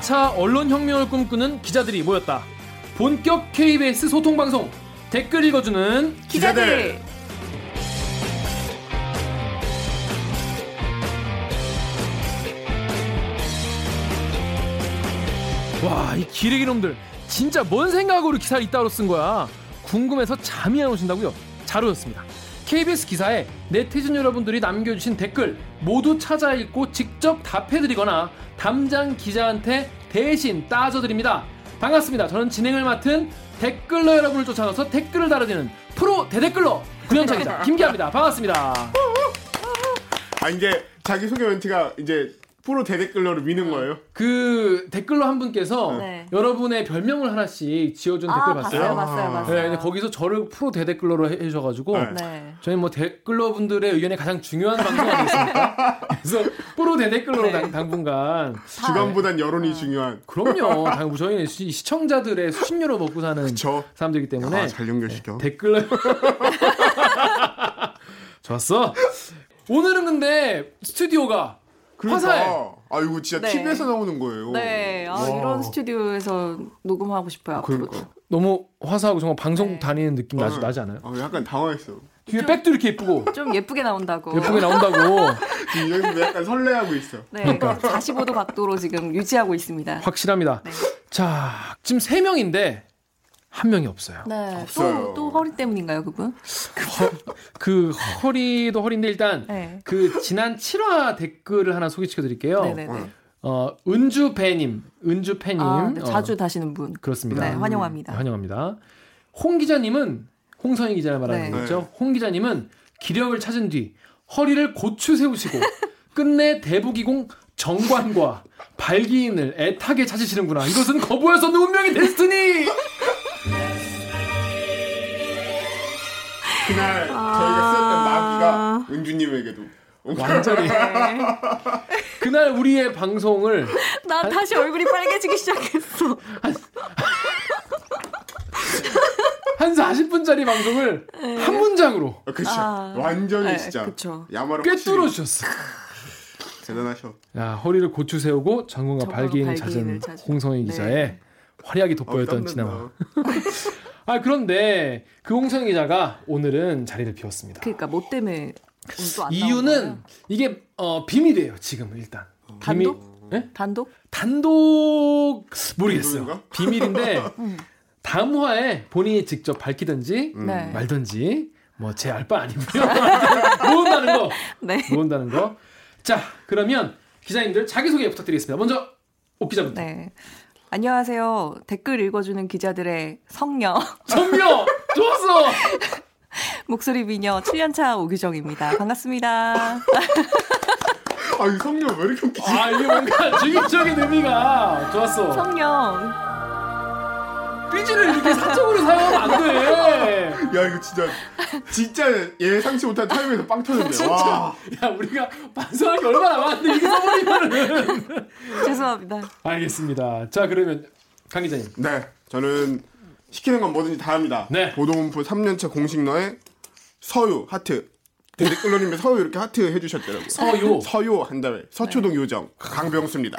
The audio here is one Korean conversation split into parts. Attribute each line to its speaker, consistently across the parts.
Speaker 1: 4차 언론혁명을 꿈꾸는 기자들이 모였다. 본격 KBS 소통방송 댓글 읽어주는
Speaker 2: 기자들.
Speaker 1: 와, 이 기레기 놈들 진짜 뭔 생각으로 기사를 이따로 쓴 거야? 궁금해서 잠이 안 오신다고요? 잘 오셨습니다. KBS 기사에 네티즌 여러분들이 남겨주신 댓글 모두 찾아 읽고 직접 답해드리거나 담장 기자한테 대신 따져드립니다. 반갑습니다. 저는 진행을 맡은 댓글러 여러분을 쫓아가서 댓글을 달아드리는 프로 대댓글러 구현창 기자 김기아입니다. 반갑습니다.
Speaker 3: 아 이제 자기 소개 멘트가 이제 프로 대댓글러를 미는 거예요.
Speaker 1: 그 댓글러 한 분께서
Speaker 2: 네.
Speaker 1: 여러분의 별명을 하나씩 지어준 댓글 봤어요.
Speaker 2: 봤어요, 봤어요, 봤어요.
Speaker 1: 네, 거기서 저를 프로 대댓글러로 해- 해주셔가지고
Speaker 3: 네.
Speaker 2: 네.
Speaker 1: 저희 뭐 댓글러 분들의 의견이 가장 중요한 방송 아니겠습니까? 그래서 프로 대댓글러로
Speaker 2: 네.
Speaker 1: 당, 당분간
Speaker 3: 주관보단
Speaker 2: 네.
Speaker 3: 여론이 중요한.
Speaker 1: 그럼요. 당 저희는 시, 시청자들의 수신료로 먹고 사는
Speaker 3: 그쵸.
Speaker 1: 사람들이기 때문에
Speaker 3: 아, 잘 연결시켜.
Speaker 1: 댓글러 좋았어. 오늘은 근데 스튜디오가.
Speaker 3: 그러니까 아 이거 진짜
Speaker 2: 네.
Speaker 3: TV에서 나오는 거예요.
Speaker 2: 네. 아,
Speaker 3: 와.
Speaker 2: 이런 스튜디오에서 녹음하고 싶어요. 앞으로도.
Speaker 3: 그러니까.
Speaker 1: 너무 화사하고 정말 방송
Speaker 2: 네.
Speaker 1: 다니는 느낌 나지,
Speaker 3: 어.
Speaker 1: 나지 않아요?
Speaker 3: 아, 약간 당황했어.
Speaker 1: 뒤에 백도 이렇게 예쁘고
Speaker 2: 좀 예쁘게 나온다고.
Speaker 1: 예쁘게 나온다고
Speaker 3: 지금 여기서 약간 설레하고 있어.
Speaker 2: 네.
Speaker 1: 그러니까.
Speaker 2: 45도 각도로 지금 유지하고 있습니다.
Speaker 1: 확실합니다.
Speaker 2: 네.
Speaker 1: 자, 지금 세 명인데 한 명이 없어요.
Speaker 2: 네.
Speaker 3: 없어요.
Speaker 2: 또, 또 허리 때문인가요, 그분?
Speaker 1: 그 허리도 허리인데 일단
Speaker 2: 네.
Speaker 1: 그 지난 7화 댓글을 하나 소개시켜 드릴게요.
Speaker 2: 네네네.
Speaker 1: 어, 은주 배님, 은주 패님.
Speaker 2: 아, 네,
Speaker 1: 어,
Speaker 2: 자주 다시는 분.
Speaker 1: 그렇습니다.
Speaker 2: 네, 환영합니다.
Speaker 1: 네, 환영합니다. 홍 기자님은 홍성희 기자를 말하는
Speaker 2: 네.
Speaker 1: 거죠. 홍 기자님은 기력을 찾은 뒤 허리를 고추 세우시고 끝내 대부기공 정관과 발기인을 애타게 찾으시는구나. 이것은 거부할 수 없는 운명의 데스티니.
Speaker 3: 그날
Speaker 2: 아.
Speaker 3: 저희가 쓰였던 마귀가 은주님에게도
Speaker 1: 완전히 그날 우리의 방송을
Speaker 2: 나 다시 얼굴이 빨개지기 시작했어.
Speaker 1: 한 40분짜리 방송을 한 문장으로
Speaker 3: 아, 그쵸.
Speaker 2: 아.
Speaker 3: 완전히
Speaker 2: 네,
Speaker 3: 진짜
Speaker 2: 그쵸.
Speaker 3: 야마로
Speaker 1: 꿰뚫어 주셨어.
Speaker 3: 대단하셔.
Speaker 1: 야 허리를 고추 세우고 전공과
Speaker 2: 전공과
Speaker 1: 발기인을
Speaker 2: 발기인 을
Speaker 1: 찾은. 홍성희
Speaker 2: 네.
Speaker 1: 기자의 화려하게 돋보였던
Speaker 3: 어,
Speaker 1: 지난화. 아 그런데 그 홍성희 기자가 오늘은 자리를 비웠습니다.
Speaker 2: 그러니까 뭐 때문에 오늘 또안
Speaker 1: 이유는 이게 어, 비밀이에요 지금 일단.
Speaker 2: 단독?
Speaker 1: 비밀- 예?
Speaker 2: 단독?
Speaker 1: 단독 모르겠어요.
Speaker 3: 단독인가?
Speaker 1: 비밀인데
Speaker 2: 음.
Speaker 1: 다음 화에 본인이 직접 밝히든지
Speaker 2: 네.
Speaker 1: 말든지 뭐 제 알 바 아니고요. 모은다는 거.
Speaker 2: 네.
Speaker 1: 모은다는 거. 자, 그러면 기자님들 자기소개 부탁드리겠습니다. 먼저 옥 기자부터.
Speaker 2: 네. 안녕하세요. 댓글 읽어주는 기자들의 성녀,
Speaker 1: 성녀 좋았어.
Speaker 2: 목소리 미녀 7년차 오규정입니다. 반갑습니다.
Speaker 3: 아, 이 성녀 왜 이렇게 웃기지?
Speaker 1: 아 이게 뭔가 중립적인 의미가 좋았어.
Speaker 2: 성녀.
Speaker 1: 삐지를 이렇게 사적으로 사용하면 안 돼.
Speaker 3: 야, 이거 진짜, 진짜 예상치 못한 타임에서 빵 터졌네. 와.
Speaker 1: 야 우리가 방송할 게 얼마나 많은데 이게 써버리면은.
Speaker 2: 죄송합니다.
Speaker 1: 알겠습니다. 자 그러면 강 기자님.
Speaker 3: 네, 저는 시키는 건 뭐든지 다 합니다.
Speaker 1: 네.
Speaker 3: 보도본부 3년차 공식너에 서유, 하트. 대댓글러님의 서유 이렇게 하트 해주셨더라고요.
Speaker 1: 서유.
Speaker 3: 서유 한 다음에 서초동 요정 강병수입니다.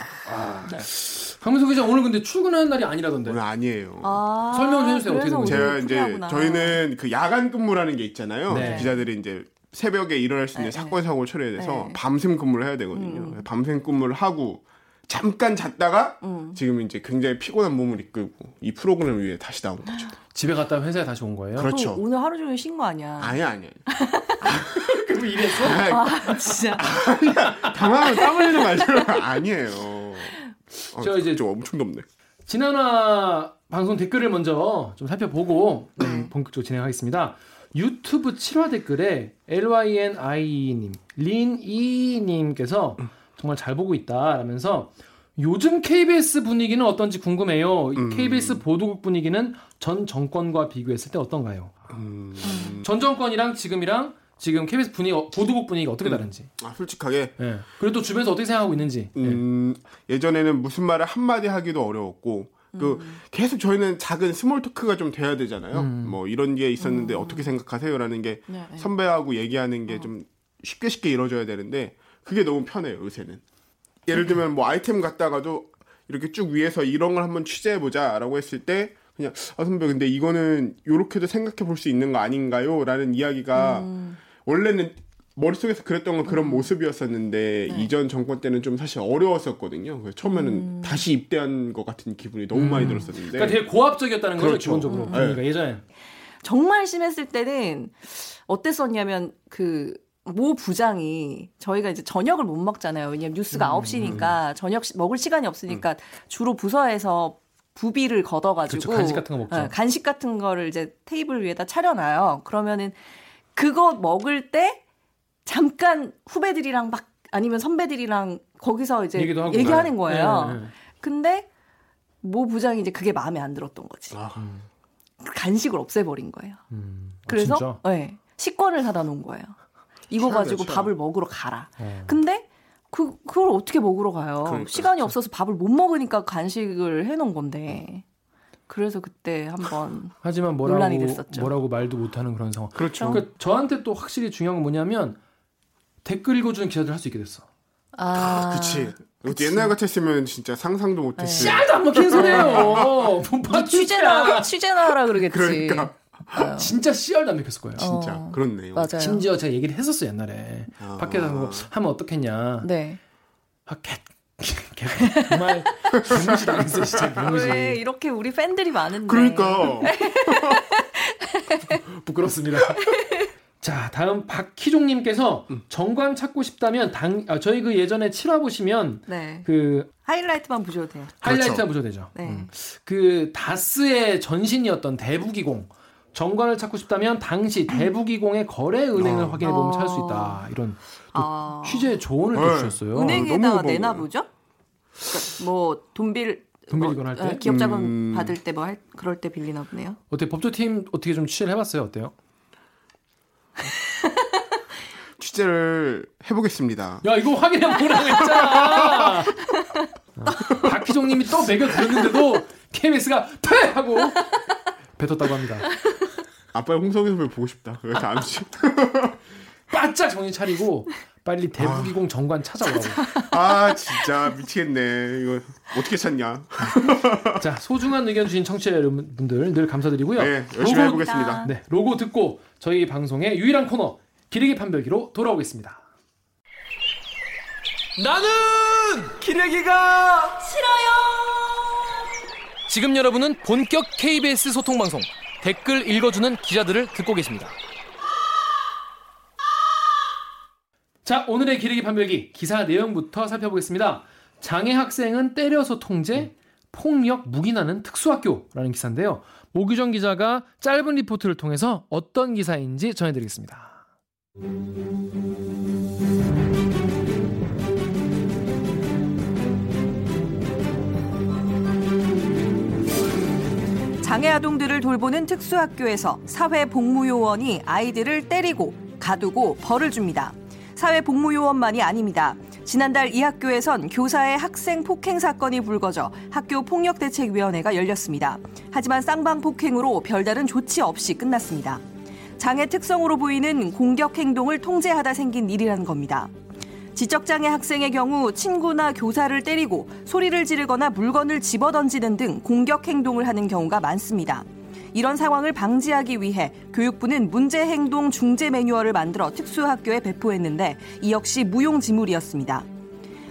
Speaker 1: 강민석 기자 오늘 근데 출근하는 날이 아니라던데.
Speaker 3: 오늘 아니에요.
Speaker 2: 아,
Speaker 1: 설명 좀 해주세요. 어떻게 된 거죠?
Speaker 3: 제가 이제
Speaker 2: 프리하구나.
Speaker 3: 저희는 그 야간 근무라는 게 있잖아요.
Speaker 1: 네.
Speaker 3: 기자들이 이제 새벽에 일어날 수 있는
Speaker 2: 네,
Speaker 3: 사건 사고를 처리해야 돼서
Speaker 2: 네. 음.
Speaker 3: 밤샘 근무를 해야 되거든요. 밤샘 근무를 하고 잠깐 잤다가
Speaker 2: 음.
Speaker 3: 지금 이제 굉장히 피곤한 몸을 이끌고 이 프로그램을 위해 다시 나온 거죠.
Speaker 1: 집에 갔다 회사에 다시 온 거예요.
Speaker 3: 그렇죠.
Speaker 2: 또 오늘 하루 종일 쉰 거 아니야?
Speaker 3: 아니야 아니야.
Speaker 1: 그럼 이랬어?
Speaker 3: 아,
Speaker 2: 진짜.
Speaker 3: 당황하면 땀 흘리는 말이야. 아니에요. 어,
Speaker 1: 저 이제-
Speaker 3: 좀 엄청 덥네.
Speaker 1: 지난화 방송 댓글을 먼저 좀 살펴보고 음, 본격적으로 진행하겠습니다. 유튜브 7화 댓글에 LYNI님, 린이님께서 정말 잘 보고 있다라면서 요즘 KBS 분위기는 어떤지 궁금해요. 이
Speaker 3: 음.
Speaker 1: KBS 보도국 분위기는 전 정권과 비교했을 때 어떤가요?
Speaker 3: 음,
Speaker 1: 전 정권이랑 지금이랑 지금 KBS 분위기 보도국 분위기가 어떻게 다른지.
Speaker 3: 아 솔직하게
Speaker 1: 예. 그리고 또 주변에서 어떻게 생각하고 있는지. 예.
Speaker 3: 음, 예전에는 무슨 말을 한 마디 하기도 어려웠고 그 계속 저희는 작은 small talk가 좀 돼야 되잖아요.
Speaker 1: 음.
Speaker 3: 뭐 이런 게 있었는데 어떻게 생각하세요라는 게
Speaker 2: 네, 네.
Speaker 3: 선배하고 얘기하는 게좀 쉽게 쉽게 이루어져야 되는데 그게 너무 편해요 요새는. 예를 들면 뭐 아이템 갖다가도 이렇게 쭉 위에서 이런 걸 한번 취재해 보자라고 했을 때 그냥 아 선배 근데 이거는 요렇게도 생각해 볼 수 있는 거 아닌가요? 라는 이야기가
Speaker 2: 음.
Speaker 3: 원래는 머릿속에서 그랬던 건 그런 모습이었었는데
Speaker 2: 네.
Speaker 3: 이전 정권 때는 좀 사실 어려웠었거든요. 그래서 처음에는
Speaker 2: 음.
Speaker 3: 다시 입대한 것 같은 기분이 너무 많이 들었었는데
Speaker 1: 그러니까 되게 고압적이었다는 거죠
Speaker 3: 그렇죠.
Speaker 1: 기본적으로
Speaker 2: 음.
Speaker 1: 분위기가 예전에.
Speaker 2: 정말 심했을 때는 어땠었냐면 그 모 부장이 저희가 이제 저녁을 못 먹잖아요. 왜냐면 뉴스가
Speaker 1: 음.
Speaker 2: 9시니까 저녁 시- 먹을 시간이 없으니까 주로 부서에서 부비를 걷어가지고
Speaker 1: 그렇죠. 간식 같은 거 먹죠.
Speaker 2: 네, 간식 같은 거를 이제 테이블 위에다 차려놔요. 그러면은 그거 먹을 때 잠깐 후배들이랑 막 아니면 선배들이랑 거기서 이제. 얘기하는
Speaker 1: 네.
Speaker 2: 거예요.
Speaker 1: 네, 네.
Speaker 2: 근데 모 부장이 이제 그게 마음에 안 들었던 거지.
Speaker 3: 아,
Speaker 2: 간식을 없애버린 거예요.
Speaker 1: 음. 아,
Speaker 2: 그래서
Speaker 1: 진짜?
Speaker 2: 네, 식권을 사다 놓은 거예요. 이거 가지고
Speaker 3: 참.
Speaker 2: 밥을 먹으러 가라.
Speaker 1: 어.
Speaker 2: 근데 그 그걸 어떻게 먹으러 가요?
Speaker 3: 그러니까,
Speaker 2: 시간이
Speaker 3: 진짜.
Speaker 2: 없어서 밥을 못 먹으니까 간식을 해놓은 건데. 그래서 그때 한번
Speaker 1: 하지만 뭐라고
Speaker 2: 논란이 됐었죠.
Speaker 1: 뭐라고 말도 못하는 그런 상황.
Speaker 3: 그렇죠.
Speaker 1: 그러니까 저한테 또 확실히 중요한 건 뭐냐면 댓글 읽어주는 기자들 할 수 있게 됐어.
Speaker 2: 아,
Speaker 3: 그치. 이것도 옛날 같았으면 진짜 상상도 못했을.
Speaker 1: 씨알도 안 먹히는 소리예요. 분파
Speaker 2: 네 취재나 취재나 하라 그러겠지.
Speaker 3: 그러니까
Speaker 2: 어.
Speaker 1: 진짜 씨알도 안 먹혔을 거예요.
Speaker 3: 진짜
Speaker 2: 어.
Speaker 3: 그렇네요.
Speaker 2: 맞아요.
Speaker 1: 심지어 제가 얘기를 했었어요 옛날에
Speaker 3: 아.
Speaker 1: 밖에서 뭐 하면 어떻겠냐.
Speaker 2: 네.
Speaker 1: 아, 정말 개무시 당했어요 진짜 개무시.
Speaker 2: 왜 이렇게 우리 팬들이 많은데.
Speaker 3: 그러니까
Speaker 1: 부끄럽습니다. 자, 다음 박희종님께서 정관 찾고 싶다면 당 아, 저희 그 예전에 7화 보시면
Speaker 2: 네.
Speaker 1: 그
Speaker 2: 하이라이트만 보셔도 돼요.
Speaker 1: 하이라이트가 보셔도 되죠.
Speaker 2: 네.
Speaker 1: 음. 그 다스의 전신이었던 대부기공 정관을 찾고 싶다면 당시 대부기공의 거래 은행을
Speaker 3: 어.
Speaker 1: 확인해 보면
Speaker 2: 어.
Speaker 1: 찾을 수 있다. 이런 또
Speaker 2: 아.
Speaker 1: 취재 조언을 또
Speaker 3: 네.
Speaker 1: 주셨어요.
Speaker 3: 고마워요.
Speaker 2: 내나 보죠? 그러니까 뭐 돈 빌
Speaker 1: 돈빌
Speaker 2: 뭐,
Speaker 1: 이건 할 때?
Speaker 2: 어, 기업 자금
Speaker 3: 음.
Speaker 2: 받을 때 뭐 할 그럴 때 빌리나 보네요.
Speaker 1: 어때 법조팀 어떻게 좀 취재를 해봤어요? 어때요?
Speaker 3: 취재를 해보겠습니다.
Speaker 1: 야 이거 확인해 보라고 했잖아. 어. 박희종님이 또 매겨 들었는데도 KBS가 퇴 하고 뱉었다고 합니다.
Speaker 3: 아빠의 홍성희 선배 보고 싶다. 왜 이렇게 안 치?
Speaker 1: 바짝 정신 차리고 빨리 대부기공 정관 찾아오라고.
Speaker 3: 아 진짜 미치겠네. 이거 어떻게 찾냐?
Speaker 1: 자 소중한 의견 주신 청취자 여러분들 늘 감사드리고요.
Speaker 3: 네 열심히
Speaker 1: 로고,
Speaker 3: 해보겠습니다.
Speaker 1: 네 로고 듣고 저희 방송의 유일한 코너 기르기 판별기로 돌아오겠습니다. 나는 기레기가 싫어요. 지금 여러분은 본격 KBS 소통 방송 댓글 읽어주는 기자들을 듣고 계십니다. 자 오늘의 기레기 판별기 기사 내용부터 살펴보겠습니다. 장애 학생은 때려서 통제, 폭력 묵인하는 특수학교라는 기사인데요. 오규정 기자가 짧은 리포트를 통해서 어떤 기사인지 전해드리겠습니다.
Speaker 2: 장애 아동들을 돌보는 특수학교에서 사회 복무요원이 아이들을 때리고 가두고 벌을 줍니다. 사회복무요원만이 아닙니다. 지난달 이 학교에선 교사의 학생 폭행 사건이 불거져 학교 폭력대책위원회가 열렸습니다. 하지만 쌍방 폭행으로 별다른 조치 없이 끝났습니다. 장애 특성으로 보이는 공격 행동을 통제하다 생긴 일이라는 겁니다. 지적장애 학생의 경우 친구나 교사를 때리고 소리를 지르거나 물건을 집어던지는 등 공격 행동을 하는 경우가 많습니다. 이런 상황을 방지하기 위해 교육부는 문제 행동 중재 매뉴얼을 만들어 특수학교에 배포했는데 이 역시 무용지물이었습니다.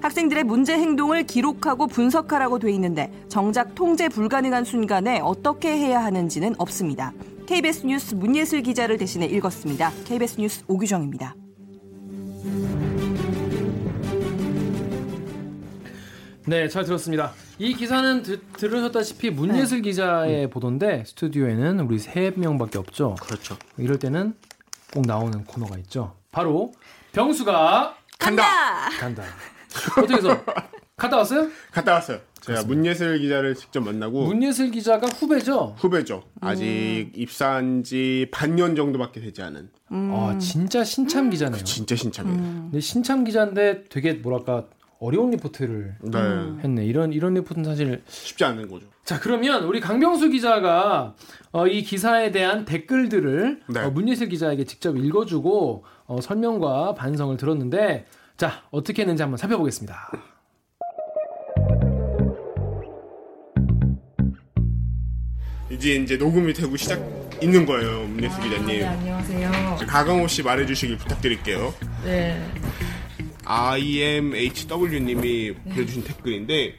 Speaker 2: 학생들의 문제 행동을 기록하고 분석하라고 돼 있는데 정작 통제 불가능한 순간에 어떻게 해야 하는지는 없습니다. KBS 뉴스 문예슬 기자를 대신해 읽었습니다. KBS 뉴스 오규정입니다.
Speaker 1: 네, 잘 들었습니다. 이 기사는 드, 들으셨다시피 문예슬 기자의 보도인데 스튜디오에는 우리 세 명밖에 없죠.
Speaker 3: 그렇죠.
Speaker 1: 이럴 때는 꼭 나오는 코너가 있죠. 바로 병수가
Speaker 3: 간다.
Speaker 1: 간다. 어떻게 해서 갔다 왔어요?
Speaker 3: 갔다 왔어요. 제가 문예슬 기자를 직접 만나고
Speaker 1: 문예슬 기자가 후배죠.
Speaker 3: 후배죠. 아직 입사한 지 반년 정도밖에 되지 않은
Speaker 1: 아 진짜 신참 기자네요.
Speaker 3: 진짜 신참이에요.
Speaker 1: 근데 신참 기자인데 되게 뭐랄까 어려운 리포트를
Speaker 3: 네.
Speaker 1: 했네. 이런 이런 리포트는 사실
Speaker 3: 쉽지 않은 거죠.
Speaker 1: 자 그러면 우리 강병수 기자가 어, 이 기사에 대한 댓글들을
Speaker 3: 네.
Speaker 1: 어, 문예슬 기자에게 직접 읽어주고 어, 설명과 반성을 들었는데 자 어떻게 했는지 한번 살펴보겠습니다.
Speaker 3: 이제 이제 녹음이 되고 시작 있는 거예요, 문예슬 아, 기자님.
Speaker 4: 아, 네, 안녕하세요.
Speaker 3: 가강호 씨 말해주시길 부탁드릴게요.
Speaker 4: 네.
Speaker 3: IMHW님이 보내주신 댓글인데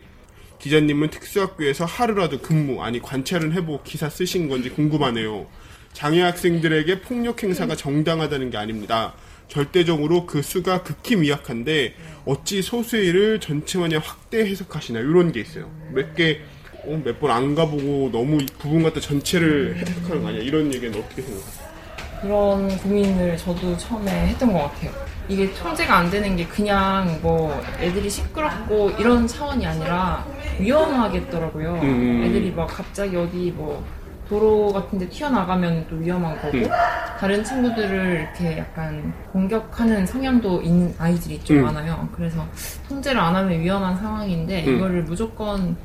Speaker 3: 기자님은 특수학교에서 하루라도 근무 아니 관찰은 해보고 기사 쓰신 건지 궁금하네요. 장애 학생들에게 폭력 행사가 정당하다는 게 아닙니다. 절대적으로 그 수가 극히 미약한데 어찌 소수의 일을 전체 마냥 확대 해석하시나 이런 게 있어요. 몇 개 몇 번 안 가보고 너무 이 부분 갖다 전체를 해석하는 거 아니야? 이런 얘기는 어떻게 생각하세요?
Speaker 4: 그런 고민을 저도 처음에 했던 것 같아요. 이게 통제가 안 되는 게 그냥 뭐 애들이 시끄럽고 이런 차원이 아니라 위험하겠더라고요.
Speaker 3: 음.
Speaker 4: 애들이 막 갑자기 어디 뭐 도로 같은 데 튀어나가면 또 위험한 거고
Speaker 3: 음.
Speaker 4: 다른 친구들을 이렇게 약간 공격하는 성향도 있는 아이들이 좀
Speaker 3: 음.
Speaker 4: 많아요. 그래서 통제를 안 하면 위험한 상황인데
Speaker 3: 음.
Speaker 4: 이거를 무조건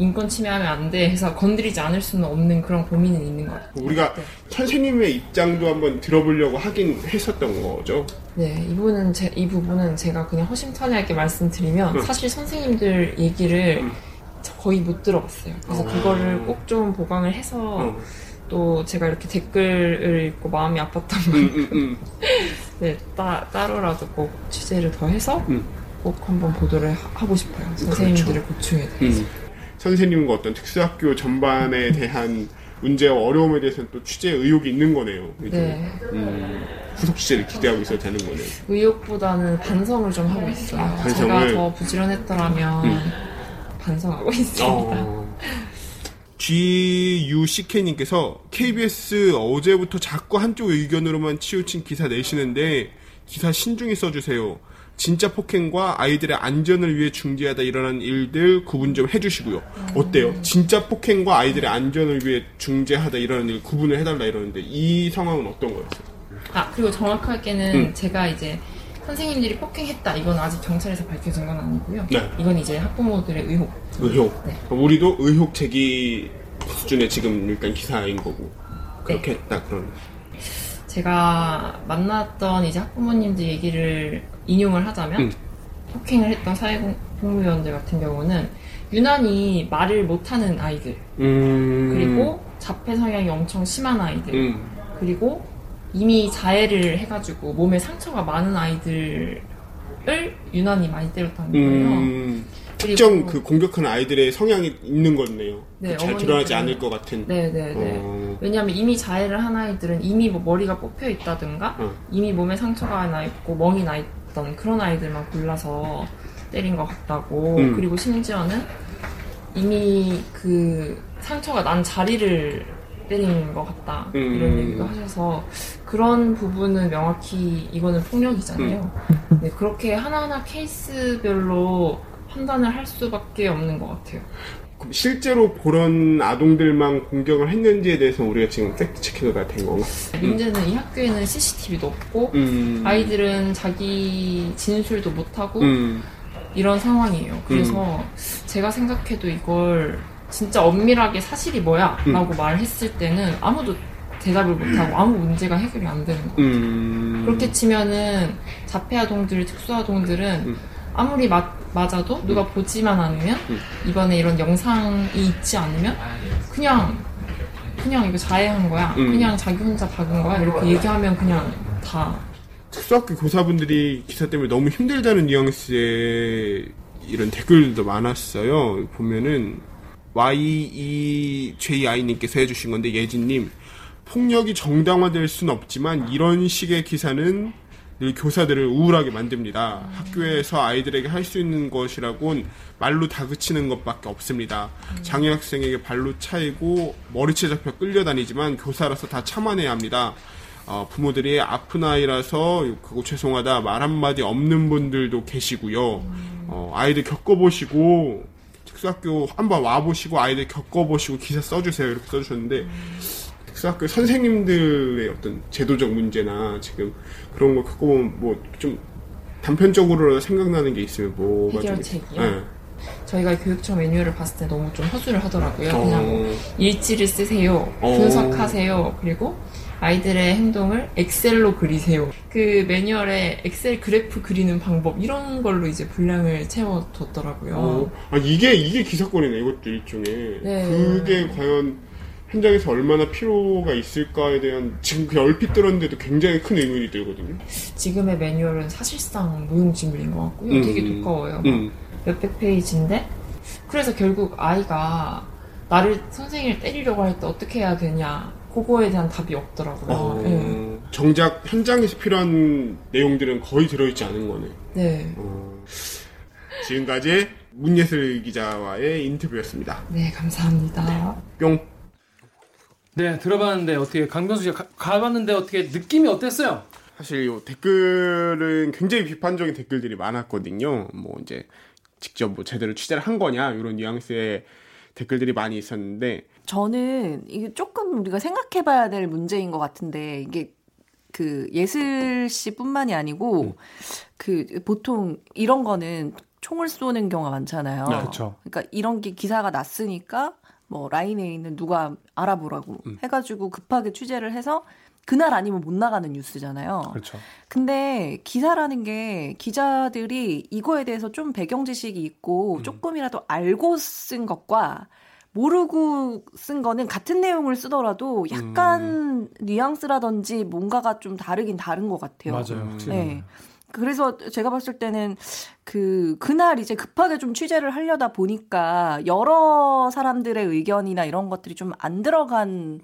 Speaker 4: 인권 침해하면 안 돼 해서 건드리지 않을 수는 없는 그런 고민은 있는 것 같아요.
Speaker 3: 우리가
Speaker 4: 네.
Speaker 3: 선생님의 입장도 한번 들어보려고 하긴 했었던 거죠.
Speaker 4: 네, 이 부분은 제, 이 부분은 제가 그냥 허심탄회하게 말씀드리면
Speaker 3: 응.
Speaker 4: 사실 선생님들 얘기를
Speaker 3: 응.
Speaker 4: 저 거의 못 들어봤어요. 그래서
Speaker 3: 어.
Speaker 4: 그거를 꼭 좀 보강을 해서
Speaker 3: 어.
Speaker 4: 또 제가 이렇게 댓글을 읽고 마음이 아팠던 걸
Speaker 3: 음, 음, 음.
Speaker 4: 네, 따, 따로라도 꼭 취재를 더 해서
Speaker 3: 음.
Speaker 4: 꼭 한번 보도를 하- 하고 싶어요. 선생님들의 고충에 대해서.
Speaker 3: 음. 선생님과 어떤 특수학교 전반에 대한 문제와 어려움에 대해서는 또 취재 의욕이 있는 거네요.
Speaker 4: 네.
Speaker 3: 음, 후속 취재를 기대하고 있어도 되는 거네요.
Speaker 4: 의욕보다는 반성을 좀 하고 있어요.
Speaker 3: 아, 반성을?
Speaker 4: 제가 더 부지런했더라면 반성하고 있습니다.
Speaker 3: 어. GUCK님께서 KBS 어제부터 자꾸 한쪽 의견으로만 치우친 기사 내시는데 기사 신중히 써주세요. 진짜 폭행과 아이들의 안전을 위해 중지하다 일어난 일들 구분 좀 해주시고요. 어때요? 진짜 폭행과 아이들의 안전을 위해 중재하다 일어난 일 구분을 해달라 이러는데 이 상황은 어떤 거였어요?
Speaker 4: 아 그리고 정확하게는
Speaker 3: 음.
Speaker 4: 제가 이제 선생님들이 폭행했다 이건 아직 경찰에서 밝혀진 건 아니고요.
Speaker 3: 네.
Speaker 4: 이건 이제 학부모들의 의혹.
Speaker 3: 의혹.
Speaker 4: 네.
Speaker 3: 우리도 의혹 제기 수준의 지금 일단 기사인 거고 그렇게
Speaker 4: 네.
Speaker 3: 했다 그런.
Speaker 4: 제가 만났던 이제 학부모님들 얘기를 인용을 하자면
Speaker 3: 음.
Speaker 4: 폭행을 했던 사회복무위원들 같은 경우는 유난히 말을 못하는 아이들
Speaker 3: 음.
Speaker 4: 그리고 자폐 성향이 엄청 심한 아이들
Speaker 3: 음.
Speaker 4: 그리고 이미 자해를 해가지고 몸에 상처가 많은 아이들을 유난히 많이 때렸다는 거예요.
Speaker 3: 음. 특정 그 공격하는 아이들의 성향이 있는 거네요.
Speaker 4: 네,
Speaker 3: 잘 드러나지 않을 것 같은.
Speaker 4: 네네네.
Speaker 3: 어.
Speaker 4: 왜냐하면 이미 자해를 한 아이들은 이미 뭐 머리가 뽑혀 있다든가
Speaker 3: 어.
Speaker 4: 이미 몸에 상처가 나 있고 멍이 나 있 던 그런 아이들만 골라서 때린 것 같다고
Speaker 3: 음.
Speaker 4: 그리고 심지어는 이미 그 상처가 난 자리를 때린 것 같다
Speaker 3: 음.
Speaker 4: 이런 얘기도 하셔서 그런 부분은 명확히 이거는 폭력이잖아요.
Speaker 3: 음.
Speaker 4: 네, 그렇게 하나하나 케이스별로 판단을 할 수밖에 없는 것 같아요.
Speaker 3: 실제로 그런 아동들만 공격을 했는지에 대해서 우리가 지금 팩트 체크가 된 건가?
Speaker 4: 문제는 이 학교에는 CCTV도 없고
Speaker 3: 음.
Speaker 4: 아이들은 자기 진술도 못하고
Speaker 3: 음.
Speaker 4: 이런 상황이에요. 그래서 제가 생각해도 이걸 진짜 엄밀하게 사실이 뭐야?
Speaker 3: 음.
Speaker 4: 라고 말했을 때는 아무도 대답을 못하고 아무 문제가 해결이 안 되는 거예요.
Speaker 3: 음.
Speaker 4: 그렇게 치면은 자폐아동들, 특수아동들은
Speaker 3: 음.
Speaker 4: 아무리 맞, 맞아도 누가 보지만 않으면
Speaker 3: 음.
Speaker 4: 이번에 이런 영상이 있지 않으면 그냥 그냥 이거 자해한 거야.
Speaker 3: 음.
Speaker 4: 그냥 자기 혼자 박은 거야. 이렇게 얘기하면 그냥 다
Speaker 3: 특수학교 교사분들이 기사 때문에 너무 힘들다는 뉘앙스의 이런 댓글들도 많았어요. 보면은 YEJI님께서 해주신 건데 예진님 폭력이 정당화될 수는 없지만 이런 식의 기사는 늘 교사들을 우울하게 만듭니다. 학교에서 아이들에게 할 수 있는 것이라곤 말로 다그치는 것밖에 없습니다. 장애 학생에게 발로 차이고 머리채 잡혀 끌려다니지만 교사라서 다 참아내야 합니다. 어, 부모들이 아픈 아이라서 그거 죄송하다 말 한마디 없는 분들도 계시고요. 어, 아이들 겪어보시고 특수학교 한번 와보시고 아이들 겪어보시고 기사 써주세요 이렇게 써주셨는데 학교 선생님들의 어떤 제도적 문제나 지금 그런 걸 겪어보면 뭐 좀 단편적으로 생각나는 게 있으면 뭐가 좀
Speaker 4: 해결책이요?
Speaker 3: 네.
Speaker 4: 저희가 교육청 매뉴얼을 봤을 때 너무 좀 허술을 하더라고요. 그냥 뭐
Speaker 3: 어,
Speaker 4: 일지를 쓰세요.
Speaker 3: 어.
Speaker 4: 분석하세요. 그리고 아이들의 행동을 엑셀로 그리세요. 그 매뉴얼에 엑셀 그래프 그리는 방법 이런 걸로 이제 분량을 채워뒀더라고요.
Speaker 3: 어, 아 이게 이게 기사건이네 이것도 일종의
Speaker 4: 네.
Speaker 3: 그게 과연 현장에서 얼마나 필요가 있을까에 대한 지금 그냥 얼핏 들었는데도 굉장히 큰 의문이 들거든요.
Speaker 4: 지금의 매뉴얼은 사실상 무용지물인 것 같고요.
Speaker 3: 음.
Speaker 4: 되게 두꺼워요.
Speaker 3: 음.
Speaker 4: 몇백 페이지인데 그래서 결국 아이가 나를 선생님을 때리려고 할 때 어떻게 해야 되냐 그거에 대한 답이 없더라고요.
Speaker 3: 어,
Speaker 4: 네.
Speaker 3: 정작 현장에서 필요한 내용들은 거의 들어있지 않은 거네.
Speaker 4: 네.
Speaker 3: 어, 지금까지 문예슬 기자와의 인터뷰였습니다.
Speaker 4: 네, 감사합니다.
Speaker 3: 뿅.
Speaker 1: 네, 들어봤는데 어떻게 강병수 씨가 가, 가 봤는데 어떻게 느낌이 어땠어요?
Speaker 3: 사실 요 댓글은 굉장히 비판적인 댓글들이 많았거든요. 뭐 이제 직접 뭐 제대로 취재를 한 거냐 이런 뉘앙스의 댓글들이 많이 있었는데
Speaker 2: 저는 이게 조금 우리가 생각해봐야 될 문제인 것 같은데 이게 그 예슬 씨뿐만이 아니고 그 보통 이런 거는 총을 쏘는 경우가 많잖아요.
Speaker 1: 네, 그쵸.
Speaker 2: 그러니까 이런 게 기사가 났으니까 뭐 라인에 있는 누가 알아보라고 해가지고 급하게 취재를 해서 그날 아니면 못 나가는 뉴스잖아요.
Speaker 1: 그렇죠.
Speaker 2: 근데 기사라는 게 기자들이 이거에 대해서 좀 배경 지식이 있고 조금이라도 알고 쓴 것과 모르고 쓴 거는 같은 내용을 쓰더라도 약간 뉘앙스라든지 뭔가가 좀 다르긴 다른 것 같아요.
Speaker 1: 맞아요.
Speaker 3: 음.
Speaker 1: 확실히.
Speaker 2: 네. 그래서 제가 봤을 때는 그 그날 이제 급하게 좀 취재를 하려다 보니까 여러 사람들의 의견이나 이런 것들이 좀 안 들어간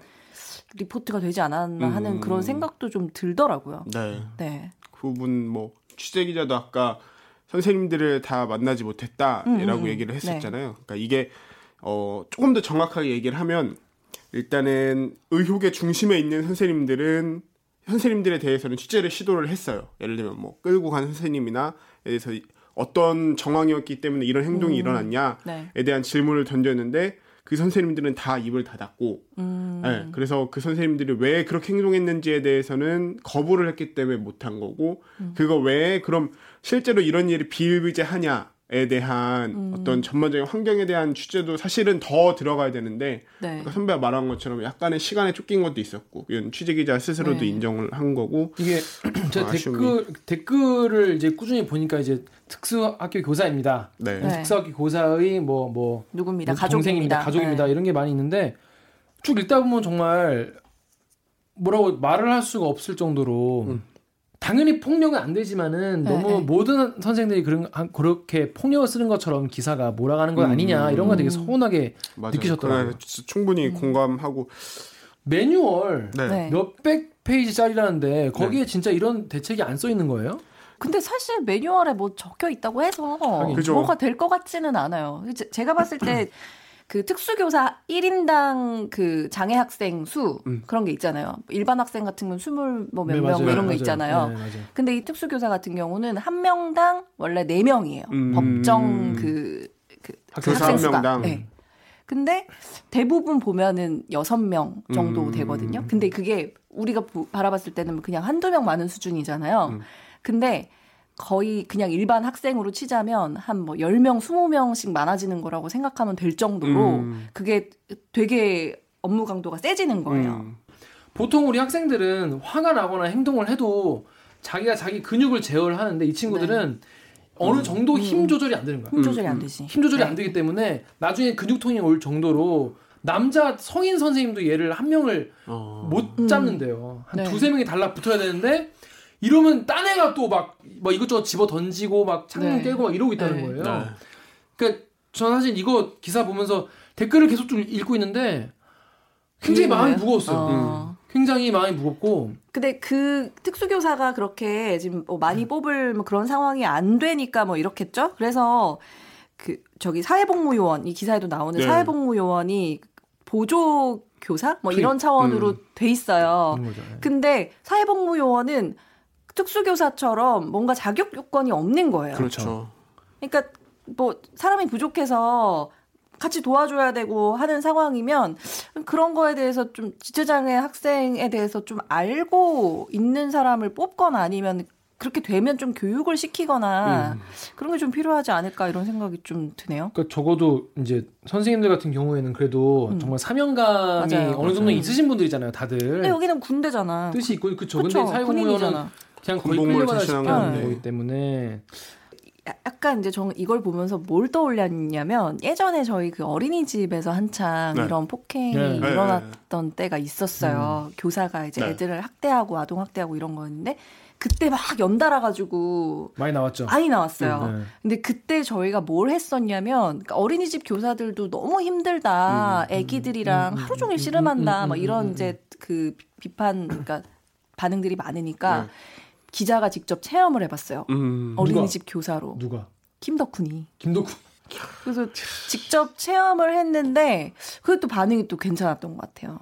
Speaker 2: 리포트가 되지 않았나 하는
Speaker 3: 음.
Speaker 2: 그런 생각도 좀 들더라고요.
Speaker 3: 네.
Speaker 2: 네.
Speaker 3: 그 부분 뭐 취재 기자도 아까 선생님들을 다 만나지 못했다라고
Speaker 2: 음, 음,
Speaker 3: 얘기를
Speaker 2: 네.
Speaker 3: 했었잖아요. 그러니까 이게 어 조금 더 정확하게 얘기를 하면 일단은 의혹의 중심에 있는 선생님들은 선생님들에 대해서는 취재를 시도를 했어요. 예를 들면 뭐 끌고 간 선생님이나 에 대해서 어떤 정황이었기 때문에 이런 행동이
Speaker 2: 음.
Speaker 3: 일어났냐에
Speaker 2: 네.
Speaker 3: 대한 질문을 던졌는데 그 선생님들은 다 입을 닫았고
Speaker 2: 음.
Speaker 3: 네, 그래서 그 선생님들이 왜 그렇게 행동했는지에 대해서는 거부를 했기 때문에 못한 거고
Speaker 2: 음.
Speaker 3: 그거 외에 그럼 실제로 이런 일이 비일비재하냐 에 대한
Speaker 2: 음.
Speaker 3: 어떤 전반적인 환경에 대한 취재도 사실은 더 들어가야 되는데
Speaker 2: 네.
Speaker 3: 아까 선배가 말한 것처럼 약간의 시간에 쫓긴 것도 있었고 이건 취재 기자 스스로도
Speaker 2: 네.
Speaker 3: 인정을 한 거고
Speaker 1: 이게 제가
Speaker 3: 아쉬움이.
Speaker 1: 댓글 댓글을 이제 꾸준히 보니까 이제 특수학교 교사입니다.
Speaker 3: 네.
Speaker 2: 네.
Speaker 1: 특수학교 교사의 뭐뭐
Speaker 2: 누굽니다.
Speaker 1: 뭐
Speaker 2: 가족입니다.
Speaker 1: 가족입니다.
Speaker 2: 네.
Speaker 1: 이런 게 많이 있는데 쭉 읽다 보면 정말 뭐라고 말을 할 수가 없을 정도로
Speaker 3: 음.
Speaker 1: 당연히 폭력은 안 되지만은
Speaker 2: 네,
Speaker 1: 너무
Speaker 2: 네.
Speaker 1: 모든 선생들이 그런 한- 그렇게 폭력을 쓰는 것처럼 기사가 몰아가는 건 아니냐 이런 거 되게 서운하게
Speaker 3: 맞아요.
Speaker 1: 느끼셨더라고요.
Speaker 3: 충분히 공감하고
Speaker 1: 매뉴얼
Speaker 3: 네.
Speaker 2: 네.
Speaker 1: 몇백 페이지짜리라는데 거기에 진짜 이런 대책이 안 써 있는 거예요?
Speaker 2: 근데 사실 매뉴얼에 뭐 적혀 있다고 해서
Speaker 3: 그죠.
Speaker 2: 뭐가 될 것 같지는 않아요. 제- 제가 봤을 때 그 특수교사 1인당 그 장애 학생 수
Speaker 3: 음.
Speaker 2: 그런 게 있잖아요. 일반 학생 같은 건 스물 뭐몇
Speaker 1: 네,
Speaker 2: 명
Speaker 1: 맞아요.
Speaker 2: 이런 거. 있잖아요.
Speaker 1: 네, 맞아요.
Speaker 2: 근데 이 특수교사 같은 경우는 한 명당 원래 네 명이에요.
Speaker 3: 음.
Speaker 2: 법정 그, 그 학생
Speaker 3: 한
Speaker 2: 수가.
Speaker 3: 명당.
Speaker 2: 네. 근데 대부분 보면은 여섯 명 정도
Speaker 3: 음.
Speaker 2: 되거든요. 근데 그게 우리가 보- 바라봤을 때는 그냥 한두 명 많은 수준이잖아요.
Speaker 3: 음.
Speaker 2: 근데 거의 그냥 일반 학생으로 치자면 한 뭐 10명, 20명씩 많아지는 거라고 생각하면 될 정도로
Speaker 3: 음.
Speaker 2: 그게 되게 업무 강도가 세지는 거예요.
Speaker 3: 음.
Speaker 1: 보통 우리 학생들은 화가 나거나 행동을 해도 자기가 자기 근육을 제어를 하는데 이 친구들은 어느 정도 힘 조절이 안 되는 거야.
Speaker 2: 힘 조절이
Speaker 3: 음,
Speaker 2: 안 되지.
Speaker 1: 힘 조절이
Speaker 2: 네.
Speaker 1: 안 되기 때문에 나중에 근육통이 올 정도로 남자 성인 선생님도 얘를 한 명을
Speaker 3: 어.
Speaker 1: 못 잡는데요. 한
Speaker 2: 네.
Speaker 1: 두세 명이 달라 붙어야 되는데 이러면 딴 애가 또막뭐 이것저것 집어 던지고 막 창문
Speaker 2: 네.
Speaker 1: 깨고 막 이러고 있다는
Speaker 2: 네.
Speaker 1: 거예요.
Speaker 3: 네.
Speaker 1: 그러니까 저는 사실 이거 기사 보면서 댓글을 계속 좀 읽고 있는데 굉장히 마음이? 무거웠어요.
Speaker 2: 어.
Speaker 1: 굉장히 마음이 무겁고
Speaker 2: 근데 그 특수교사가 그렇게 지금 뭐 많이 뽑을 뭐 그런 상황이 안 되니까 뭐 이렇겠죠? 그래서 그 저기 사회복무요원 이 기사에도 나오는
Speaker 3: 네.
Speaker 2: 사회복무요원이 보조 교사 뭐 이런 차원으로
Speaker 3: 음.
Speaker 2: 돼 있어요.
Speaker 1: 네.
Speaker 2: 근데 사회복무요원은 특수교사처럼 뭔가 자격 요건이 없는 거예요.
Speaker 3: 그렇죠.
Speaker 2: 그러니까 뭐 사람이 부족해서 같이 도와줘야 되고 하는 상황이면 그런 거에 대해서 좀 지체장애 학생에 대해서 좀 알고 있는 사람을 뽑거나 아니면 그렇게 되면 좀 교육을 시키거나
Speaker 3: 음.
Speaker 2: 그런 게 좀 필요하지 않을까 이런 생각이 좀 드네요.
Speaker 1: 그러니까 적어도 이제 선생님들 같은 경우에는 그래도
Speaker 2: 음.
Speaker 1: 정말 사명감이
Speaker 2: 맞아요.
Speaker 1: 어느 정도
Speaker 2: 맞아요.
Speaker 1: 있으신 분들이잖아요, 다들.
Speaker 2: 근데 여기는 군대잖아.
Speaker 1: 뜻이 있고 그쵸.
Speaker 2: 그쵸?
Speaker 1: 근데
Speaker 2: 군인이잖아.
Speaker 1: 그냥 거의 하는
Speaker 2: 건데.
Speaker 1: 거기 때문에
Speaker 2: 약간 이제 저는 이걸 보면서 뭘 떠올렸냐면 예전에 저희 그 어린이집에서 한창
Speaker 3: 네.
Speaker 2: 이런 폭행이
Speaker 1: 네. 네,
Speaker 2: 일어났던 때가 있었어요. 교사가 이제
Speaker 3: 네.
Speaker 2: 애들을 학대하고 아동 학대하고 이런 거였는데 그때 막 연달아 가지고
Speaker 1: 많이 나왔죠.
Speaker 2: 많이 나왔어요.
Speaker 1: 네.
Speaker 2: 근데 그때 저희가 뭘 했었냐면 그러니까 어린이집 교사들도 너무 힘들다. 애기들이랑
Speaker 1: 음,
Speaker 2: 하루
Speaker 1: 음,
Speaker 2: 종일
Speaker 1: 음,
Speaker 2: 씨름한다.
Speaker 1: 음,
Speaker 2: 막
Speaker 1: 음,
Speaker 2: 이런
Speaker 1: 음,
Speaker 2: 이제 그 비판 그러니까 반응들이 많으니까
Speaker 3: 네.
Speaker 2: 기자가 직접 체험을 해봤어요.
Speaker 3: 음.
Speaker 2: 어린이집 교사로
Speaker 1: 누가?
Speaker 2: 김덕훈이.
Speaker 1: 김덕훈.
Speaker 2: 그래서 직접 체험을 했는데 그것도 반응이 또 괜찮았던 것 같아요.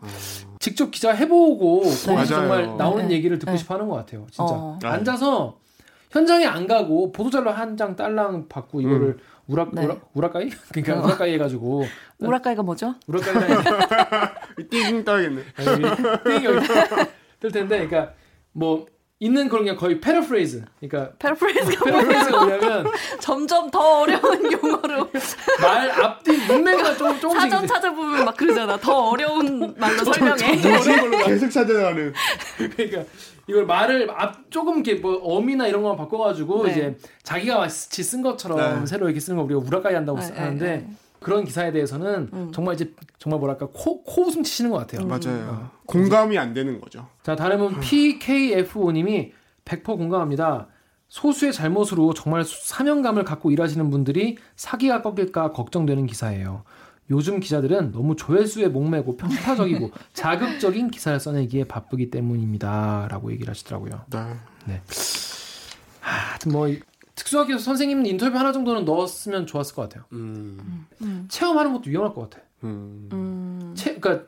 Speaker 1: 직접 기자 해보고
Speaker 3: 맞아요.
Speaker 1: 정말 나오는
Speaker 2: 네.
Speaker 1: 얘기를 듣고
Speaker 2: 네.
Speaker 1: 싶어 하는 것 같아요. 진짜.
Speaker 2: 어.
Speaker 1: 앉아서 현장에 안 가고 보도자료 한 장 딸랑 받고 이거를 우라
Speaker 2: 네.
Speaker 1: 우라 우라까이 그러니까
Speaker 2: 어.
Speaker 1: 우라까이 해가지고
Speaker 2: 우라까이가 뭐죠?
Speaker 1: 우라까이가
Speaker 3: 띵 떠야겠네.
Speaker 1: 띵 여기 뜰 텐데 그러니까 뭐 있는 그런 게 거의 paraphrase 그러니까
Speaker 2: paraphrase가
Speaker 1: 뭐냐면
Speaker 2: 점점 더 어려운 용어로
Speaker 1: 말 앞뒤 문맥만 조금 조금씩
Speaker 2: 사전 찾아보면 막 그러잖아. 더 어려운 말로 설명해.
Speaker 1: 어려운 걸로
Speaker 3: 계속 찾아가는.
Speaker 1: 그러니까 이걸 말을 앞 조금 이렇게 뭐 어미나 이런 거만 바꿔가지고
Speaker 2: 네.
Speaker 1: 이제 자기가 마치 쓴 것처럼
Speaker 3: 네.
Speaker 1: 새로 이렇게 쓰는 거 우리가 우라카이 한다고
Speaker 2: 네,
Speaker 1: 하는데
Speaker 2: 네, 네.
Speaker 1: 그런 기사에 대해서는
Speaker 2: 음.
Speaker 1: 정말 이제 정말 뭐랄까 코 코웃음 치시는 것 같아요.
Speaker 3: 맞아요. 공감이 안 되는 거죠.
Speaker 1: 자 다음은 PKF5님이 100% 공감합니다. 소수의 잘못으로 정말 사명감을 갖고 일하시는 분들이 사기가 꺾일까 걱정되는 기사예요. 요즘 기자들은 너무 조회수에 목매고 평타적이고 자극적인 기사를 써내기에 바쁘기 때문입니다. 라고 얘기를 하시더라고요.
Speaker 3: 네.
Speaker 1: 하여튼 뭐 특수학교 선생님 인터뷰 하나 정도는 넣었으면 좋았을 것 같아요.
Speaker 3: 음.
Speaker 2: 음.
Speaker 1: 체험하는 것도 위험할 것 같아.
Speaker 3: 음.
Speaker 2: 음.
Speaker 1: 체, 그러니까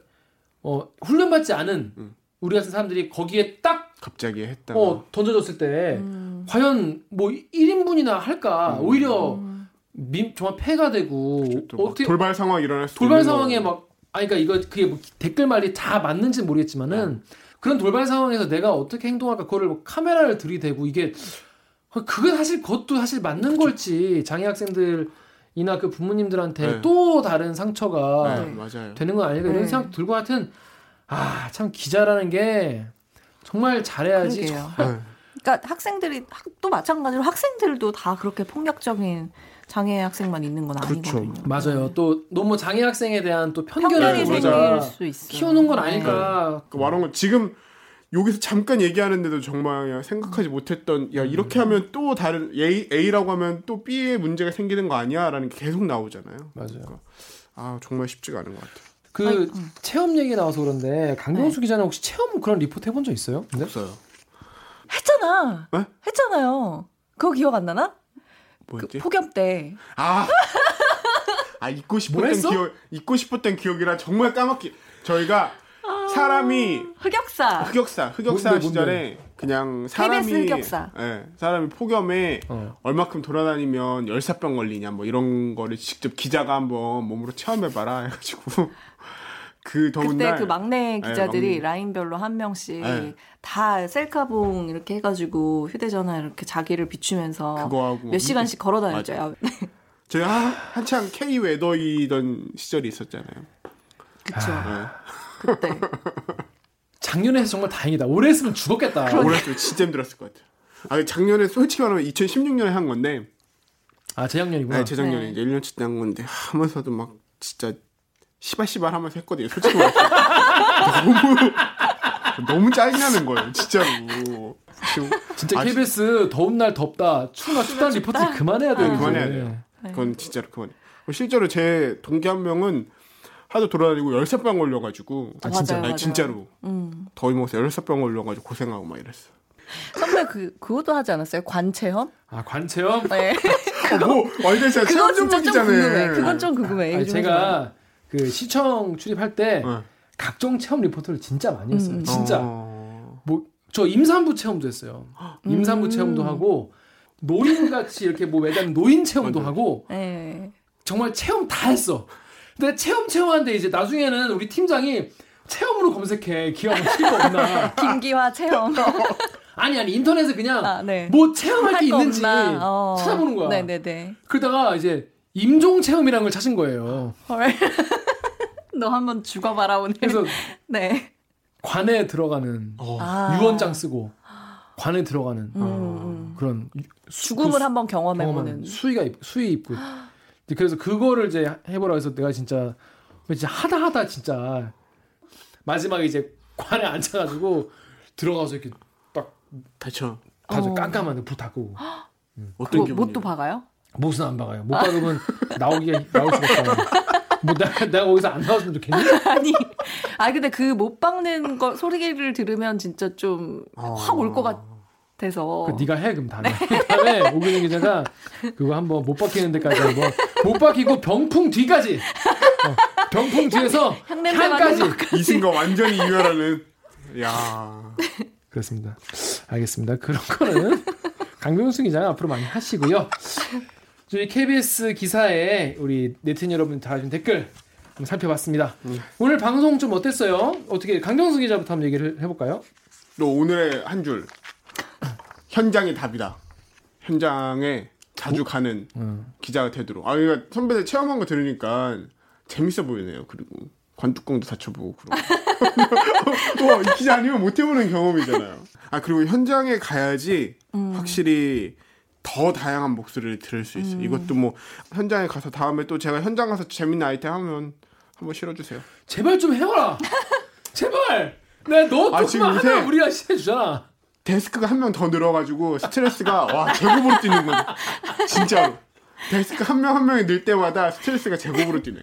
Speaker 1: 어, 훈련받지 않은
Speaker 3: 음.
Speaker 1: 우리 같은 사람들이 거기에 딱
Speaker 3: 갑자기 했다.
Speaker 1: 어, 던져졌을 때
Speaker 2: 음.
Speaker 1: 과연 뭐 1인분이나 할까?
Speaker 3: 음.
Speaker 1: 오히려
Speaker 2: 음.
Speaker 1: 민, 정말 폐가 되고
Speaker 3: 또막
Speaker 1: 어떻게
Speaker 3: 돌발 상황 일어날 수도
Speaker 1: 돌발 상황에. 막 아니 그러니까 이거 그게 뭐 댓글 말이 다 맞는지는 모르겠지만은
Speaker 3: 네.
Speaker 1: 그런 돌발 상황에서 내가 어떻게 행동할까 그거를 뭐 카메라를 들이대고 이게 그게 사실 그것도 사실 맞는 걸지 장애 학생들이나 그 부모님들한테
Speaker 3: 네.
Speaker 1: 또 다른 상처가
Speaker 3: 네, 맞아요.
Speaker 1: 되는 건 아닐까 이런
Speaker 2: 네.
Speaker 1: 생각 들고 하여튼 아 참 기자라는 게 정말 잘해야지.
Speaker 3: 네.
Speaker 2: 그러니까 학생들이 학- 또 마찬가지로 학생들도 다 그렇게 폭력적인 장애 학생만 있는 건
Speaker 3: 그렇죠.
Speaker 2: 아니거든요.
Speaker 1: 맞아요. 또 너무 장애 학생에 대한 또 편견을
Speaker 3: 네,
Speaker 2: 있어.
Speaker 1: 키우는 건
Speaker 2: 네.
Speaker 1: 아닐까.
Speaker 3: 그 말한 건 지금 여기서 잠깐 얘기하는데도 정말 야, 생각하지 못했던 야 이렇게 하면 또 다른 A, A라고 하면 또 B에 문제가 생기는 거 아니야라는 게 계속 나오잖아요.
Speaker 1: 맞아요.
Speaker 3: 아 정말 쉽지가 않은 것 같아요.
Speaker 1: 그
Speaker 2: 아이, 음.
Speaker 1: 체험 얘기 나와서 그런데 강경수 기자는 혹시 체험 그런 리포트 해본 적 있어요? 근데?
Speaker 3: 없어요.
Speaker 2: 했잖아.
Speaker 3: 네?
Speaker 2: 했잖아요. 그거 기억 안 나나? 그
Speaker 3: 뭐였지?
Speaker 2: 폭염 때.
Speaker 3: 아, 아 잊고
Speaker 1: 뭐
Speaker 3: 싶었던
Speaker 1: 했어?
Speaker 3: 기억 잊고 싶었던 기억이라 정말 까먹기. 저희가
Speaker 2: 아.
Speaker 3: 사람이
Speaker 2: 흑역사.
Speaker 3: 흑역사 흑역사
Speaker 1: 뭔데,
Speaker 3: 시절에 그냥 사람이
Speaker 2: 흑역사.
Speaker 3: 예, 사람이 폭염에
Speaker 1: 어.
Speaker 3: 얼마큼 돌아다니면 열사병 걸리냐 뭐 이런 거를 직접 기자가 한번 몸으로 체험해 봐라 해 가지고 그 더운
Speaker 2: 그때
Speaker 3: 날
Speaker 2: 그 막내 기자들이
Speaker 3: 막내.
Speaker 2: 라인별로 한 명씩
Speaker 3: 네.
Speaker 2: 다 셀카봉 이렇게 해가지고 휴대전화 이렇게 자기를 비추면서
Speaker 3: 그거 하고
Speaker 2: 몇 시간씩 걸어 다녔죠.
Speaker 3: 저희 한, 한창 K 웨더이던 시절이 있었잖아요.
Speaker 2: 그쵸.
Speaker 3: 네.
Speaker 2: 그때.
Speaker 1: 작년에 해서 정말 다행이다. 올해 했으면 죽었겠다.
Speaker 3: 올해 좀 진짜 힘들었을 것 같아요. 아 작년에 솔직히 말하면 2016년에 한 건데
Speaker 1: 아 재작년이구나.
Speaker 3: 네, 재작년에
Speaker 2: 네.
Speaker 3: 이제 1년치 때한 건데 하면서도 막 진짜 시발시발 하면서 했거든요. 솔직히 말해서 너무 너무 짜증나는 거예요. 진짜로.
Speaker 1: 진짜
Speaker 3: 아,
Speaker 1: KBS 더운 날 덥다, 추운 날 춥다는 리포트 그만해야 돼요.
Speaker 3: 네. 그만해야 돼요.
Speaker 2: 네.
Speaker 3: 그건 진짜로 그만. 실제로 제 동기 한 명은 하도 돌아다니고 열사병 걸려가지고
Speaker 1: 아, 진짜?
Speaker 2: 맞아요,
Speaker 3: 아니,
Speaker 2: 맞아요.
Speaker 3: 진짜로
Speaker 2: 음.
Speaker 3: 더위 먹어서 열사병 걸려가지고 고생하고 막 이랬어.
Speaker 2: 선배 그 그것도 하지 않았어요? 관체험?
Speaker 1: 아 관체험.
Speaker 2: 네.
Speaker 3: 어, 뭐 완전 진짜
Speaker 2: 그건 진짜 좀. 궁금해. 그건 좀 궁금해. 해줘봐요.
Speaker 1: 제가 그 시청 출입할 때
Speaker 3: 네.
Speaker 1: 각종 체험 리포트를 진짜 많이 했어요.
Speaker 2: 음.
Speaker 1: 진짜
Speaker 3: 어...
Speaker 1: 뭐저 임산부 체험도 했어요. 임산부
Speaker 2: 음.
Speaker 1: 체험도 하고 노인 같이 이렇게 뭐 매달 노인 체험도. 하고
Speaker 2: 네.
Speaker 1: 정말 체험 다 했어. 근데 체험 체험하는데 이제 나중에는 우리 팀장이 체험으로 검색해 기왕 칠거 없나.
Speaker 2: 김기화 체험.
Speaker 1: 아니 아니 인터넷에 그냥
Speaker 2: 아, 네.
Speaker 1: 뭐 체험할 게 있는지?
Speaker 2: 어.
Speaker 1: 찾아보는 거야.
Speaker 2: 네네네.
Speaker 1: 그러다가 이제 임종 체험이라는 걸 찾은 거예요.
Speaker 2: 헐. 너 한번 죽어봐라 오늘.
Speaker 1: 그래서
Speaker 2: 네.
Speaker 1: 관에 들어가는
Speaker 3: 어.
Speaker 2: 아.
Speaker 1: 유언장 쓰고 관에 들어가는
Speaker 2: 음, 음.
Speaker 1: 그런 수-
Speaker 2: 죽음을
Speaker 1: 그 수-
Speaker 2: 한번 경험해보는.
Speaker 1: 수위 있고 이제 그래서 그거를 이제 해보라 해서 내가 진짜 진짜 하다 하다 진짜 마지막에 이제 관에 앉아가지고 들어가서 이렇게 딱
Speaker 3: 대처.
Speaker 2: 어.
Speaker 1: 깜깜한데 불 닫고
Speaker 3: 어떤 기분이?
Speaker 2: 못도 박아요?
Speaker 1: 못은 안 박아요. 못 박으면 나오기가 나올 수가 없잖아. 뭐 내가, 내가 거기서 안 나왔으면 좋겠니?
Speaker 2: 아니, 아 근데 그 못 박는 거 소리를 들으면 진짜 좀 확 올것같 아서.
Speaker 1: 그 네가 해 그럼 다음에 다음에 오균영 기자가 그거 한번 못 박히는 데까지 한번 못 박히고 병풍 뒤까지 어, 병풍 뒤에서 향까지.
Speaker 3: 이승과 완전히 이별하는. 야.
Speaker 1: 그렇습니다. 알겠습니다. 그런 거는 강병수 기자가 앞으로 많이 하시고요. 저희 KBS 기사에 우리 네티즌 여러분 달아준 댓글 한번 살펴봤습니다. 오늘 방송 좀 어땠어요? 어떻게 강병수 기자부터 한번 얘기를 해볼까요?
Speaker 3: 또 오늘의 한 줄. 현장이 답이다. 현장에 자주 가는 기자가 되도록. 아, 그러니까 선배들 체험한 거 들으니까 재밌어 보이네요. 그리고 관뚜껑도 닫혀보고 그러고. 와, 이 기자 아니면 못 해보는 경험이잖아요. 아, 그리고 현장에 가야지 확실히 더 다양한 목소리를 들을 수 있어요. 이것도 뭐 현장에 가서 다음에 또 제가 현장 가서 재밌는 아이템 하면 한번 실어주세요.
Speaker 1: 제발 좀 해봐라. 제발. 내가 너
Speaker 3: 아,
Speaker 1: 조금만
Speaker 3: 요새-
Speaker 1: 하면 우리가 해주잖아.
Speaker 3: 데스크가 한 명 더 늘어가지고 스트레스가 와 제곱으로 뛰는 거죠. 진짜로. 데스크 한 명 한 명이 늘 때마다 스트레스가 제곱으로 뛰네.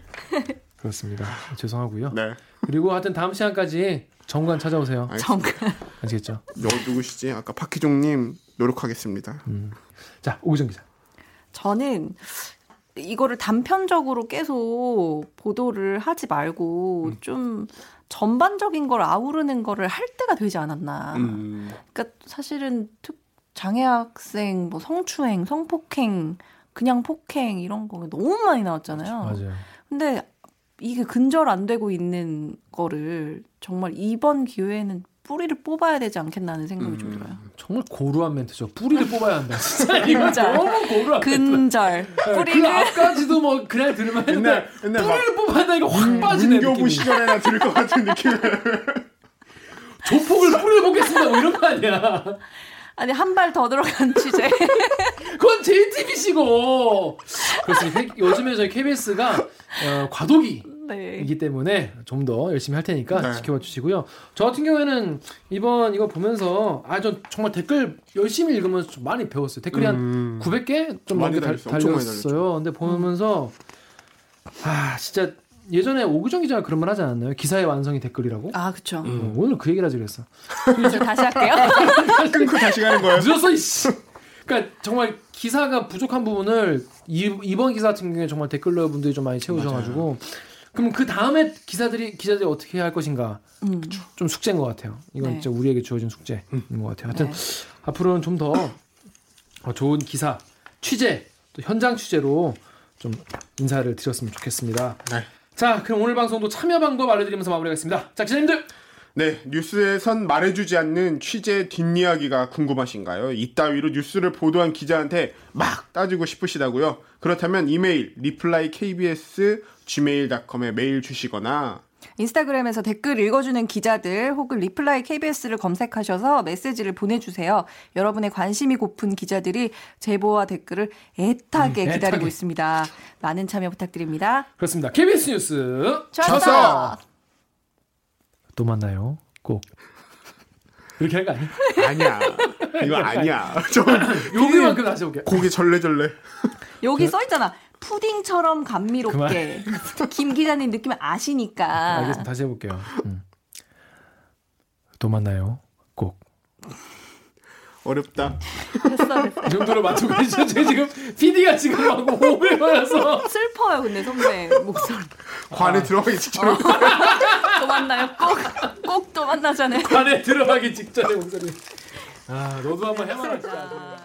Speaker 1: 그렇습니다. 죄송하고요.
Speaker 3: 네.
Speaker 1: 그리고 하여튼 다음 시간까지 정관 찾아오세요.
Speaker 2: 정말.
Speaker 1: 아시겠죠?
Speaker 3: 너 누구시지? 아까 박희종님 노력하겠습니다.
Speaker 1: 자 오구정 기자.
Speaker 2: 저는 이거를 단편적으로 계속 보도를 하지 말고 좀 전반적인 걸 아우르는 거를 할 때가 되지 않았나.
Speaker 3: 음,
Speaker 2: 그러니까 사실은 특 장애 학생 뭐 성추행, 성폭행, 그냥 폭행 이런 거 너무 많이 나왔잖아요.
Speaker 1: 맞아요.
Speaker 2: 근데 이게 근절 안 되고 있는 거를 정말 이번 기회에는 뿌리를 뽑아야 되지 않겠나는 생각이 좀 들어요.
Speaker 1: 정말 고루한 멘트죠. 뿌리를 뽑아야 한다. 진짜 이거. 너무 고루한 멘트.
Speaker 2: 근절
Speaker 1: 그
Speaker 2: 뿌리를
Speaker 1: 앞까지도 뭐 그냥 들으면 했는데
Speaker 3: 옛날
Speaker 1: 뿌리를 뽑아야 한다 이거 확 빠지네
Speaker 3: 문교부
Speaker 1: 느낌이.
Speaker 3: 시절에나 들을 것 같은 느낌.
Speaker 1: 조폭을 뿌리를 뽑겠습니다 뭐 이런 거 아니야.
Speaker 2: 아니 한 발 더 들어간 취재.
Speaker 1: 그건 JTBC고. 그렇습니다. 요즘에 저희 KBS가 어, 과도기
Speaker 2: 네.
Speaker 1: 이기 때문에 좀 더 열심히 할 테니까
Speaker 3: 네.
Speaker 1: 지켜봐 주시고요. 저 같은 경우에는 이번 이거 보면서 아저 정말 댓글 열심히 읽으면서 좀 많이 배웠어요. 댓글이
Speaker 3: 음.
Speaker 1: 한 900개 좀
Speaker 3: 많이
Speaker 1: 달,
Speaker 3: 달렸어요.
Speaker 1: 달렸어요. 근데 보면서 아 진짜 예전에 오구정 기자가 그런 말 하지 않았나요? 기사의 완성이 댓글이라고?
Speaker 2: 아 그쵸.
Speaker 1: 어, 오늘 그 얘기를 하지 그랬어.
Speaker 2: 저 다시 할게요.
Speaker 3: 끊고 다시 가는 거예요.
Speaker 1: 늦었어 이씨. 그러니까 정말 기사가 부족한 부분을 이, 이번 기사 같은 경우에 정말 댓글러 분들이 좀 많이 채우셔가지고 그럼 그 다음에 기사들이 기자들이 어떻게 해야 할 것인가
Speaker 2: 음.
Speaker 1: 좀 숙제인 것 같아요. 이건
Speaker 2: 네.
Speaker 1: 진짜 우리에게 주어진 숙제인 것 같아요. 하여튼
Speaker 2: 네.
Speaker 1: 앞으로는 좀더 어, 좋은 기사 취재 또 현장 취재로 좀 인사를 드렸으면 좋겠습니다.
Speaker 3: 네.
Speaker 1: 자 그럼 오늘 방송도 참여 방법 알려드리면서 마무리하겠습니다. 자 기자님들
Speaker 3: 네, 뉴스에선 말해주지 않는 취재 뒷이야기가 궁금하신가요? 이따위로 뉴스를 보도한 기자한테 막 따지고 싶으시다고요? 그렇다면 이메일 reply kbs gmail.com에 메일 주시거나
Speaker 2: 인스타그램에서 댓글 읽어주는 기자들 혹은 reply KBS를 검색하셔서 메시지를 보내주세요. 여러분의 관심이 고픈 기자들이 제보와 댓글을 애타게
Speaker 1: 음,
Speaker 2: 기다리고
Speaker 1: 애타게.
Speaker 2: 있습니다. 많은 참여 부탁드립니다.
Speaker 1: 그렇습니다. KBS 뉴스
Speaker 2: 쳤어!
Speaker 1: 또 만나요. 꼭 이렇게 하는 거 아니야?
Speaker 3: 아니야. 이거 아니야. 저
Speaker 1: 여기만큼 다시 해볼게요.
Speaker 3: 고개 절레절레.
Speaker 2: 여기 써 있잖아. 푸딩처럼 감미롭게. 김 기자님 느낌을 아시니까.
Speaker 1: 알겠습니다. 다시 해볼게요. 음. 또 만나요. 꼭.
Speaker 3: 어렵다.
Speaker 2: 됐어, 됐어.
Speaker 1: 이 정도로 맞추고 계시죠? 제 지금 PD가 지금 막 오해 걸려서
Speaker 2: 슬퍼요, 근데 선배 목소리.
Speaker 3: 관에 들어가기 직전에
Speaker 2: 또 만나요. 꼭, 꼭 또 만나잖아요.
Speaker 1: 관에 들어가기 직전에 목소리. 아, 너도 한번 해봐라 진짜.
Speaker 2: 아.
Speaker 1: 어?